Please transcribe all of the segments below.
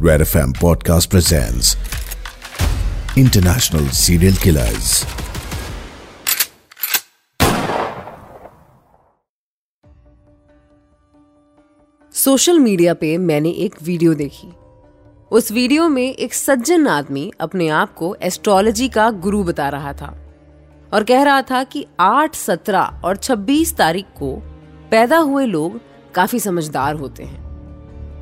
Red FM Podcast presents International Serial Killers. Social media पे मैंने एक वीडियो देखी उस वीडियो में एक सज्जन आदमी अपने आप को एस्ट्रोलॉजी का गुरु बता रहा था और कह रहा था कि 8, 17 और 26 तारीख को पैदा हुए लोग काफ़ी समझदार होते हैं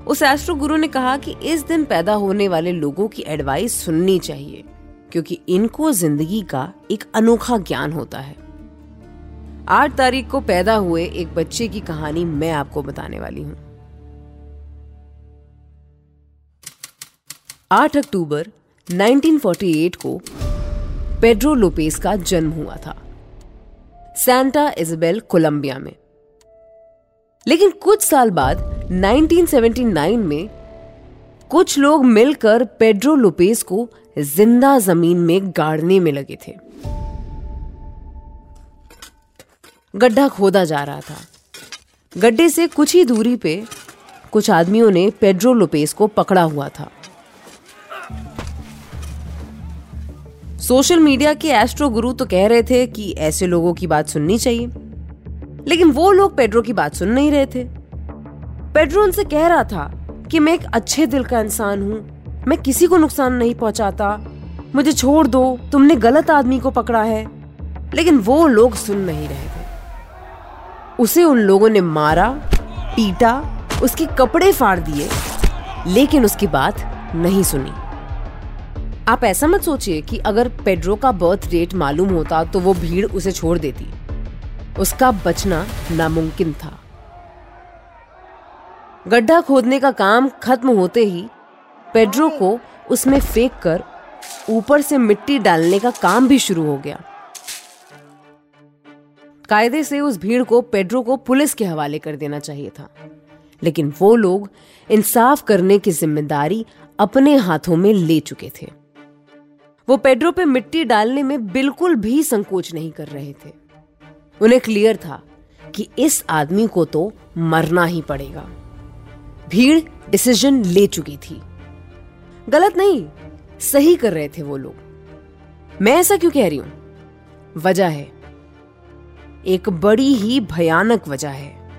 उस एस्ट्रो गुरु ने कहा कि इस दिन पैदा होने वाले लोगों की एडवाइस सुननी चाहिए, क्योंकि इनको ज़िंदगी का एक अनोखा ज्ञान होता है। आठ तारीख को पैदा हुए एक बच्चे की कहानी मैं आपको बताने वाली हूँ। 8 अक्टूबर 1948 को पेड्रो लोपेस का जन्म हुआ था, सैंटा इजबेल कोलंबिया में। लेकिन कुछ साल बाद 1979 में कुछ लोग मिलकर पेड्रो लोपेस को ज़िंदा ज़मीन में गाड़ने में लगे थे। गड्ढा खोदा जा रहा था। गड्ढे से कुछ ही दूरी पे कुछ आदमियों ने पेड्रो लोपेस को पकड़ा हुआ था। सोशल मीडिया के एस्ट्रो गुरु तो कह रहे थे कि ऐसे लोगों की बात सुननी चाहिए, लेकिन वो लोग पेड्रो की बात सुन नहीं रहे थे। पेड्रो उनसे कह रहा था कि मैं एक अच्छे दिल का इंसान हूँ। मैं किसी को नुकसान नहीं पहुंचाता। मुझे छोड़ दो, तुमने गलत आदमी को पकड़ा है। लेकिन वो लोग सुन नहीं रहे थे। उसे उन लोगों ने मारा, पीटा, उसके कपड़े फाड़ दिए, लेकिन उसकी बात नहीं सुनी। आप ऐसा मत सोचिए कि अगर पेड्रो का बर्थ डेट मालूम होता तो वो भीड़ उसे छोड़ देती। उसका बचना नामुमकिन था। गड्ढा खोदने का काम खत्म होते ही पेड्रो को उसमें फेंक कर ऊपर से मिट्टी डालने का काम भी शुरू हो गया। कायदे से उस भीड़ को पेड्रो को पुलिस के हवाले कर देना चाहिए था। लेकिन वो लोग इंसाफ करने की ज़िम्मेदारी अपने हाथों में ले चुके थे। वो पेड्रो पे मिट्टी डालने में बिल्कुल भी संकोच नहीं कर रहे थे। उन्हें क्लियर था कि इस आदमी को तो मरना ही पड़ेगा। भीड़ डिसीज़न ले चुकी थी। गलत नहीं, सही कर रहे थे वो लोग। मैं ऐसा क्यों कह रही हूँ? वजह है। एक बड़ी ही भयानक वजह है।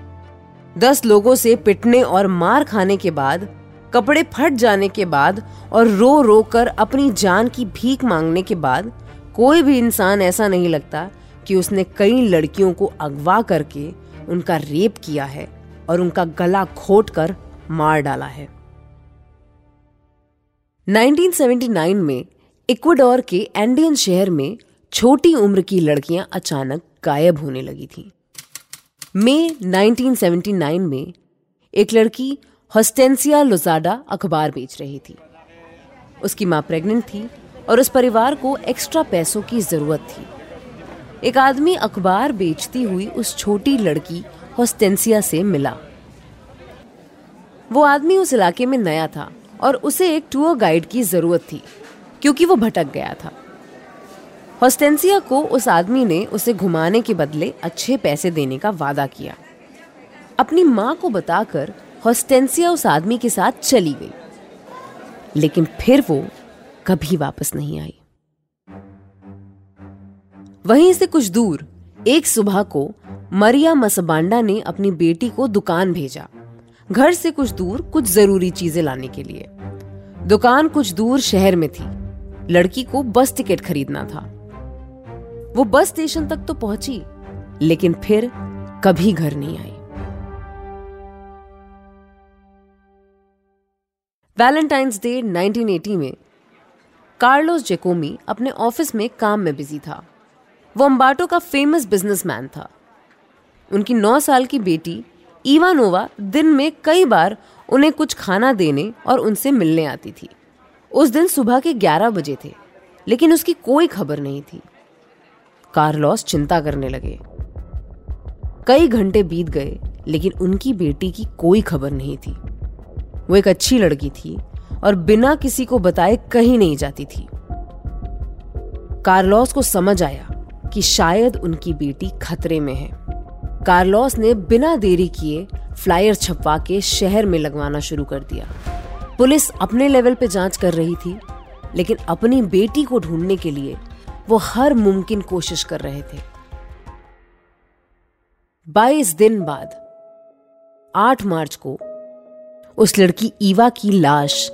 दस लोगों से पिटने और मार खाने के बाद, कपड़े फट जाने के बाद और रो रो कर अपनी जान की भीख मांगने के बाद, कोई भी इंसान ऐसा नहीं लगता कि उसने कई लड़कियों को अगवा करके उनका रेप किया है और उनका गला खोट कर मार डाला है। 1979 में इक्वाडोर के एंडियन शहर में छोटी उम्र की लड़कियाँ अचानक गायब होने लगी थीं। मई 1979 में एक लड़की हॉस्टेंसिया लोजाडा अखबार बेच रही थी। उसकी माँ प्रेग्नेंट थी और उस परिवार को एक्स्ट्रा पैसों की ज़रूरत थी। एक आदमी अखबार बेचती हुई उस छोटी लड़की हॉस्टेंसिया से मिला। वो आदमी उस इलाके में नया था और उसे एक टूर गाइड की ज़रूरत थी, क्योंकि वो भटक गया था। हॉस्टेंसिया को उस आदमी ने उसे घुमाने के बदले अच्छे पैसे देने का वादा किया। अपनी माँ को बताकर हॉस्टेंसिया उस आदमी के साथ चली गई। लेकिन फिर वो कभी वापस नहीं आई। वहीं से कुछ दूर, एक सुबह को मरिया मसबांडा ने अपनी बेटी को दुकान भेजा। घर से कुछ दूर कुछ ज़रूरी चीज़ें लाने के लिए। दुकान कुछ दूर शहर में थी। लड़की को बस टिकट खरीदना था। वो बस स्टेशन तक तो पहुँची, लेकिन फिर कभी घर नहीं आई। वैलेंटाइंस डे 1980 में कार्लोस जेकोमी अपने ऑफ़िस में काम में बिज़ी था। वो अम्बाटो का फ़ेमस बिजनेसमैन था। उनकी नौ साल की बेटी इवानोवा दिन में कई बार उन्हें कुछ खाना देने और उनसे मिलने आती थी। उस दिन सुबह के 11 बजे थे, लेकिन उसकी कोई खबर नहीं थी। कार्लोस चिंता करने लगे। कई घंटे बीत गए, लेकिन उनकी बेटी की कोई खबर नहीं थी। वो एक अच्छी लड़की थी और बिना किसी को बताए कहीं नहीं जाती थी। कार्लोस को समझ आया कि शायद उनकी बेटी खतरे में है। कार्लोस ने बिना देरी किए फ्लायर छपवा के शहर में लगवाना शुरू कर दिया। पुलिस अपने लेवल पे जाँच कर रही थी, लेकिन अपनी बेटी को ढूँढने के लिए वो हर मुमकिन कोशिश कर रहे थे। 22 दिन बाद 8 मार्च को, उस लड़की ईवा की लाश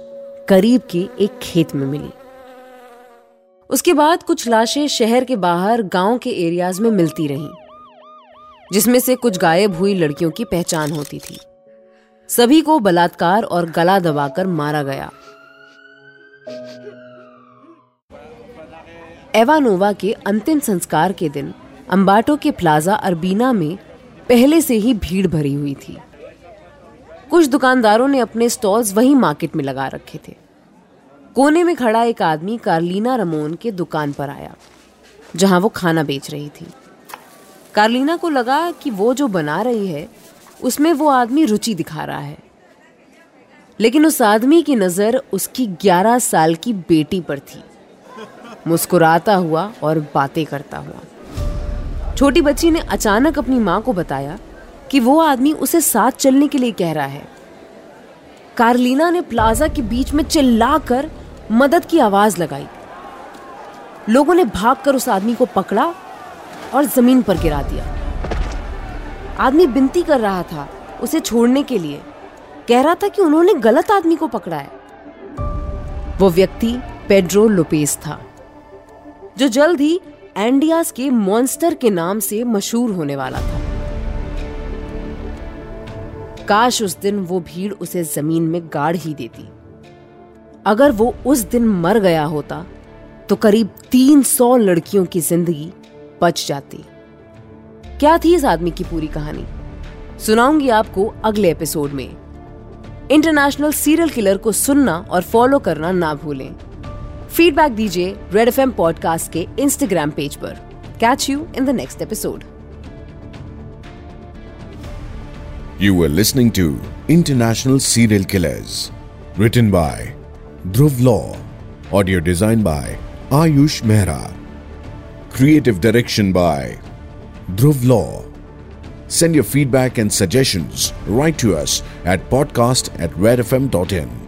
करीब के एक खेत में मिली। उसके बाद कुछ लाशें शहर के बाहर गाँव के एरियाज़ में मिलती रहीं। जिसमें से कुछ गायब हुई लड़कियों की पहचान होती थी। सभी को बलात्कार और गला दबाकर मारा गया। एवानोवा के अंतिम संस्कार के दिन अंबाटो के प्लाजा अरबीना में पहले से ही भीड़ भरी हुई थी। कुछ दुकानदारों ने अपने स्टॉल्स वहीं मार्केट में लगा रखे थे। कोने में खड़ा एक आदमी कार्लिना रमोन के दुकान पर आया, जहाँ वो खाना बेच रही थी। कार्लिना को लगा कि वो जो बना रही है, उसमें वो आदमी रुचि दिखा रहा है। लेकिन उस आदमी की नज़र उसकी 11 साल की बेटी पर थी। मुस्कुराता हुआ और बातें करता हुआ। छोटी बच्ची ने अचानक अपनी माँ को बताया कि वो आदमी उसे साथ चलने के लिए कह रहा है। कार्लिना ने प्लाजा के बीच में चिल्लाकर मदद की आवाज़ लगाई। लोगों ने भागकर उस आदमी को पकड़ा और ज़मीन पर गिरा दिया। आदमी बिनती कर रहा था उसे छोड़ने के लिए। कह रहा था कि उन्होंने गलत आदमी को पकड़ा है। वो व्यक्ति पेड्रो लोपेस था, जो जल्द ही एंडियास के मॉन्स्टर के नाम से मशहूर होने वाला था। काश उस दिन वो भीड़ उसे ज़मीन में गाड़ ही देती। अगर वो उस दिन मर गया होता तो करीब 300 लड़कियों की ज़िंदगी बच जाती। क्या थी इस आदमी की पूरी कहानी? सुनाऊँगी आपको अगले एपिसोड में। इंटरनेशनल सीरियल किलर को सुनना और फॉलो करना ना भूलें। फीडबैक दीजिए रेड एफएम पॉडकास्ट के इंस्टाग्राम पेज पर। Catch you in the next episode you are listening to International Serial Killers, written by Dhruv Law. Audio design by Ayush Mehra. Creative direction by Dhruv Law. Send your feedback and suggestions right to us at podcast at redfm.in.